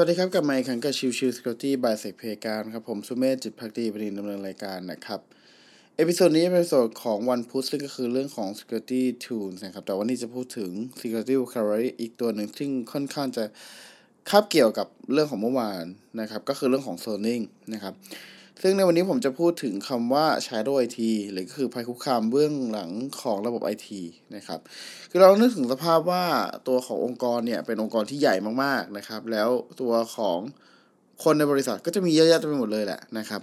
สวัสดีครับกลับมาอีกครั้งกับ Chill Chill Security by SecPlayground ครับผมสุเมธจิตภักดีบดินทร์ดำเนินรายการนะครับ episode นี้เป็นเอพิโซดของวันพุธซึ่งก็คือเรื่องของ security tools นะครับแต่วันนี้จะพูดถึง security vocabulary อีกตัวหนึ่งซึ่งค่อนข้างจะคาบเกี่ยวกับเรื่องของเมื่อวานนะครับก็คือเรื่องของ zoning นะครับ ซึ่งในวันนี้ผมจะพูดถึงคำว่า shadow IT หรือก็คือภัยคุกคามเบื้องหลังของระบบ IT นะครับ คือเรานึกถึงสภาพว่าตัวขององค์กรเนี่ย เป็นองค์กรที่ใหญ่มากๆนะครับ แล้วตัวของคนในบริษัทก็จะมีเยอะแยะไปหมดเลยแหละนะครับ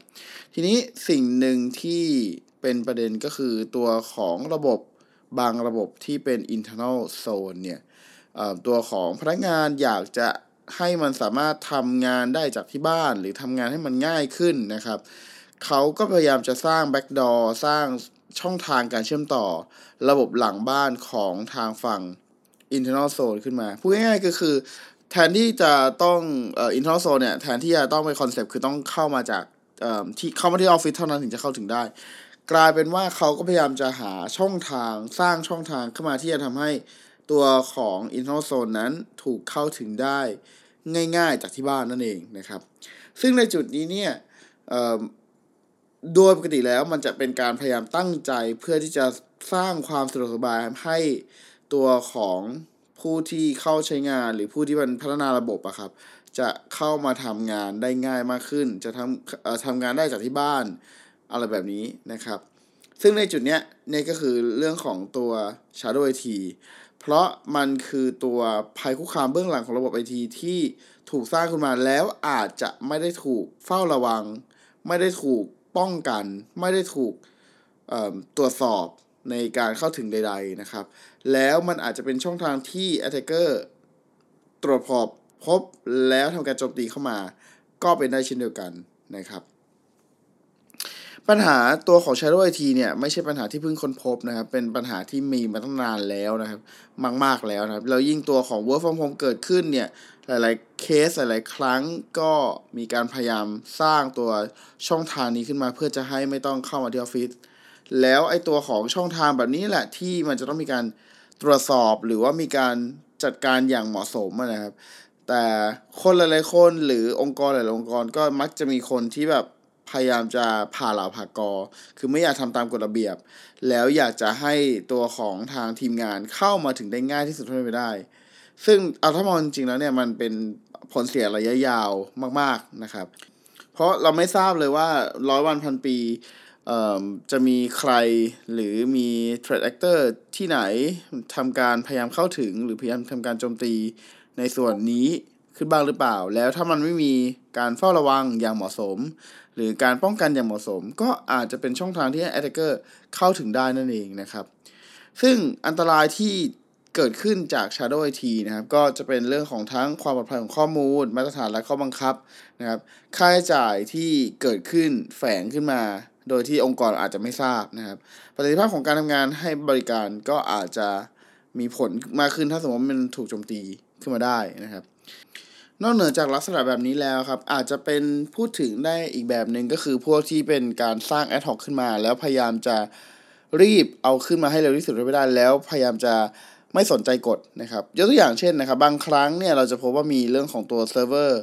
ทีนี้สิ่งหนึ่งที่เป็นประเด็นก็คือตัวของระบบบางระบบที่เป็น internal zone เนี่ยตัวของพนักงานอยากจะ ให้มันสามารถทำงานได้จากที่บ้าน หรือทำงานให้มันง่ายขึ้นนะครับเขาก็พยายามจะสร้าง backdoor สร้างช่องทางการเชื่อมต่อ ระบบหลังบ้านของทางฝั่ง internal zone ขึ้นมาพูดง่ายๆก็คือ แทนที่จะต้องเอ่อ internal zone เนี่ยแทนที่จะต้องเป็นคอนเซปต์คือต้องเข้ามาจากเอ่อที่เข้ามาที่ออฟฟิศเท่านั้นถึงจะเข้าถึงได้ กลายเป็นว่าเขาก็พยายามจะหาช่องทางสร้างช่องทางเข้ามาที่จะทำให้ ตัวของ internal zone นั้นถูกเข้าถึงได้ง่ายๆจากที่บ้านนั่นเองนะครับ ซึ่งในจุดนี้เนี่ยโดยปกติแล้วมันจะเป็นการพยายามตั้งใจเพื่อที่จะสร้างความสะดวกสบายให้ตัวของผู้ที่เข้าใช้งานหรือผู้ที่เป็นพัฒนาระบบอะครับ จะเข้ามาทำงานได้ง่ายมากขึ้น จะทำทำงานได้จากที่บ้านอะไรแบบนี้นะครับ ซึ่งในจุดเนี้ยนี่ก็คือเรื่องของตัว Shadow IT เพราะมันคือตัวภัยคุกคามเบื้องหลังของระบบไอทีที่ถูกสร้างขึ้นมาแล้วอาจจะไม่ได้ถูกเฝ้าระวัง ไม่ได้ถูกป้องกัน ไม่ได้ถูกตรวจสอบในการเข้าถึงใด ๆนะครับ แล้วมันอาจจะเป็นช่องทางที่ attacker ตรวจสอบพบแล้วทำการโจมตีเข้ามา ก็เป็นได้เช่นเดียวกันนะครับ ปัญหาตัวของ Shadow IT เนี่ยไม่ใช่ปัญหาที่เพิ่งค้นพบนะครับ เป็นปัญหาที่มีมาตั้งนานแล้วนะครับ มากๆแล้วนะครับ แล้วยิ่งตัวของ Work from Home เกิดขึ้นเนี่ย หลาย ๆ เคสหลาย ๆ ครั้งก็มีการพยายามสร้างตัวช่องทางนี้ขึ้นมา เพื่อจะให้ไม่ต้องเข้ามาที่ออฟฟิศ แล้วไอ้ตัวของช่องทางแบบนี้แหละที่มันจะต้องมีการตรวจสอบหรือว่ามีการจัดการอย่างเหมาะสมนะครับ แต่คนหลาย ๆ คนหรือองค์กรหลาย ๆ องค์กรก็มักจะมีคนที่แบบายามจะผ่าเหล่าผ่ากอ คือไม่อยากทำตามกฎระเบียบ แล้วอยากจะให้ตัวของทางทีมงานเข้ามาถึงได้ง่ายที่สุดเท่าที่ได้ ซึ่งเอาถ้ามองจริงๆแล้วเนี่ยมันเป็นผลเสียระยะยาวมาก ๆนะครับ เพราะเราไม่ทราบเลยว่าร้อยวันพันปีจะมีใครหรือมี threat actor ที่ไหนทำการพยายามเข้าถึงหรือพยายามทำการโจมตีในส่วนนี้ ขึ้นบ้างหรือเปล่า แล้วถ้ามันไม่มีการเฝ้าระวังอย่างเหมาะสม หรือการป้องกันอย่างเหมาะสม ก็อาจจะเป็นช่องทางที่ให้ attacker เข้าถึงได้นั่นเองนะครับ ซึ่งอันตรายที่เกิดขึ้นจาก Shadow IT นะครับ ก็จะเป็นเรื่องของทั้งความปลอดภัยของข้อมูล มาตรฐานและข้อบังคับนะครับ ค่าใช้จ่ายที่เกิดขึ้นแฝงขึ้นมา โดยที่องค์กรอาจจะไม่ทราบนะครับ ประสิทธิภาพของการทำงานให้บริการก็อาจจะมีผลมากขึ้นถ้าสมมติมันถูกโจมตี ขึ้นมาได้นะครับ นอกเหนือจากลักษณะแบบนี้แล้วครับ อาจจะเป็นพูดถึงได้อีกแบบหนึ่งก็คือพวกที่เป็นการสร้าง ad hoc ขึ้นมา แล้วพยายามจะรีบเอาขึ้นมาให้เร็วที่สุดให้ได้ แล้วพยายามจะไม่สนใจกฎนะครับ ยกตัวอย่างเช่นนะครับ บางครั้งเนี่ยเราจะพบว่ามีเรื่องของตัวเซิร์ฟเวอร์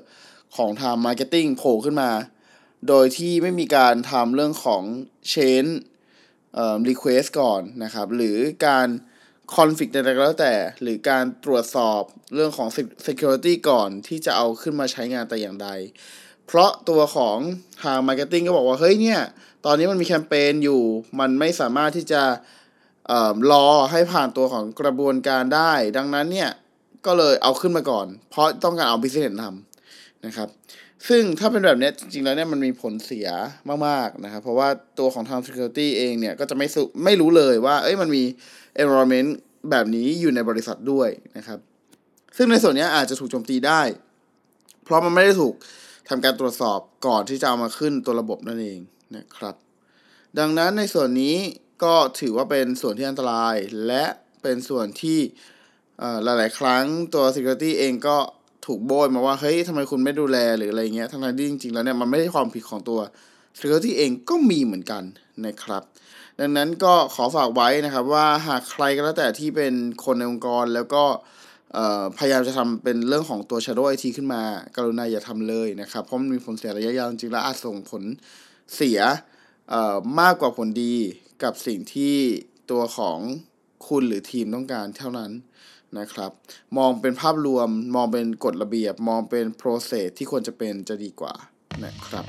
ของทาง marketing โผล่ขึ้นมา โดยที่ไม่มีการทำเรื่องของ change เอ่อ request ก่อนนะครับ หรือการ คอนฟิกใดๆก็แล้วแต่ หรือการตรวจสอบเรื่องของ security ก่อนที่จะเอาขึ้นมาใช้งานแต่อย่างใด เพราะตัวของทาง marketing ก็บอกว่า เฮ้ยเนี่ย ตอนนี้มันมีแคมเปญอยู่ มันไม่สามารถที่จะออรอให้ผ่านตัวของกระบวนการได้ ดังนั้นเนี่ย ก็เลยเอาขึ้นมาก่อน เพราะต้องการเอา business ทำนะครับ ซึ่งถ้าเป็นแบบนี้จริงๆแล้วเนี่ยมันมีผลเสียมากๆนะครับ เพราะว่าตัวของทาง security เองเนี่ยก็จะไม่สุไม่รู้เลยว่า เอ้ยมันมี environment แบบนี้อยู่ในบริษัทด้วยนะครับ ซึ่งในส่วนนี้อาจจะถูกโจมตีได้ เพราะมันไม่ได้ถูกทำการตรวจสอบก่อนที่จะเอามาขึ้นตัวระบบนั่นเองนะครับ ดังนั้นในส่วนนี้ก็ถือว่าเป็นส่วนที่อันตราย และเป็นส่วนที่หลาย ๆ ครั้งตัว Security เองก็ ถูกโบยมาว่าเฮ้ยทำไมคุณไม่ดูแลหรืออะไรเงี้ยทั้งที่จริงๆแล้วเนี่ยมันไม่ใช่ความผิดของตัว Security เองก็มีเหมือนกันนะครับ ดังนั้นก็ขอฝากไว้นะครับว่าหากใครก็แล้วแต่ที่เป็นคนในองค์กรแล้วก็พยายามจะทำเป็นเรื่องของตัว Shadow IT ขึ้นมา กรุณาอย่าทำเลยนะครับ เพราะมันมีผลเสียระยะยาวจริงๆแล้วอาจส่งผลเสียมากกว่าผลดีกับสิ่งที่ตัวของคุณหรือทีมต้องการเท่านั้น นะครับ มองเป็นภาพรวมมองเป็นกฎระเบียบ มองเป็น process ที่ควรจะเป็นจะดีกว่านะครับ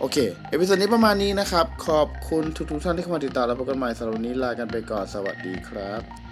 โอเค episode นี้ประมาณนี้นะครับ ขอบคุณทุกๆท่านที่เข้ามาติดตามและพบกันใหม่สำหรับวันนี้ลากันไปก่อน สวัสดีครับ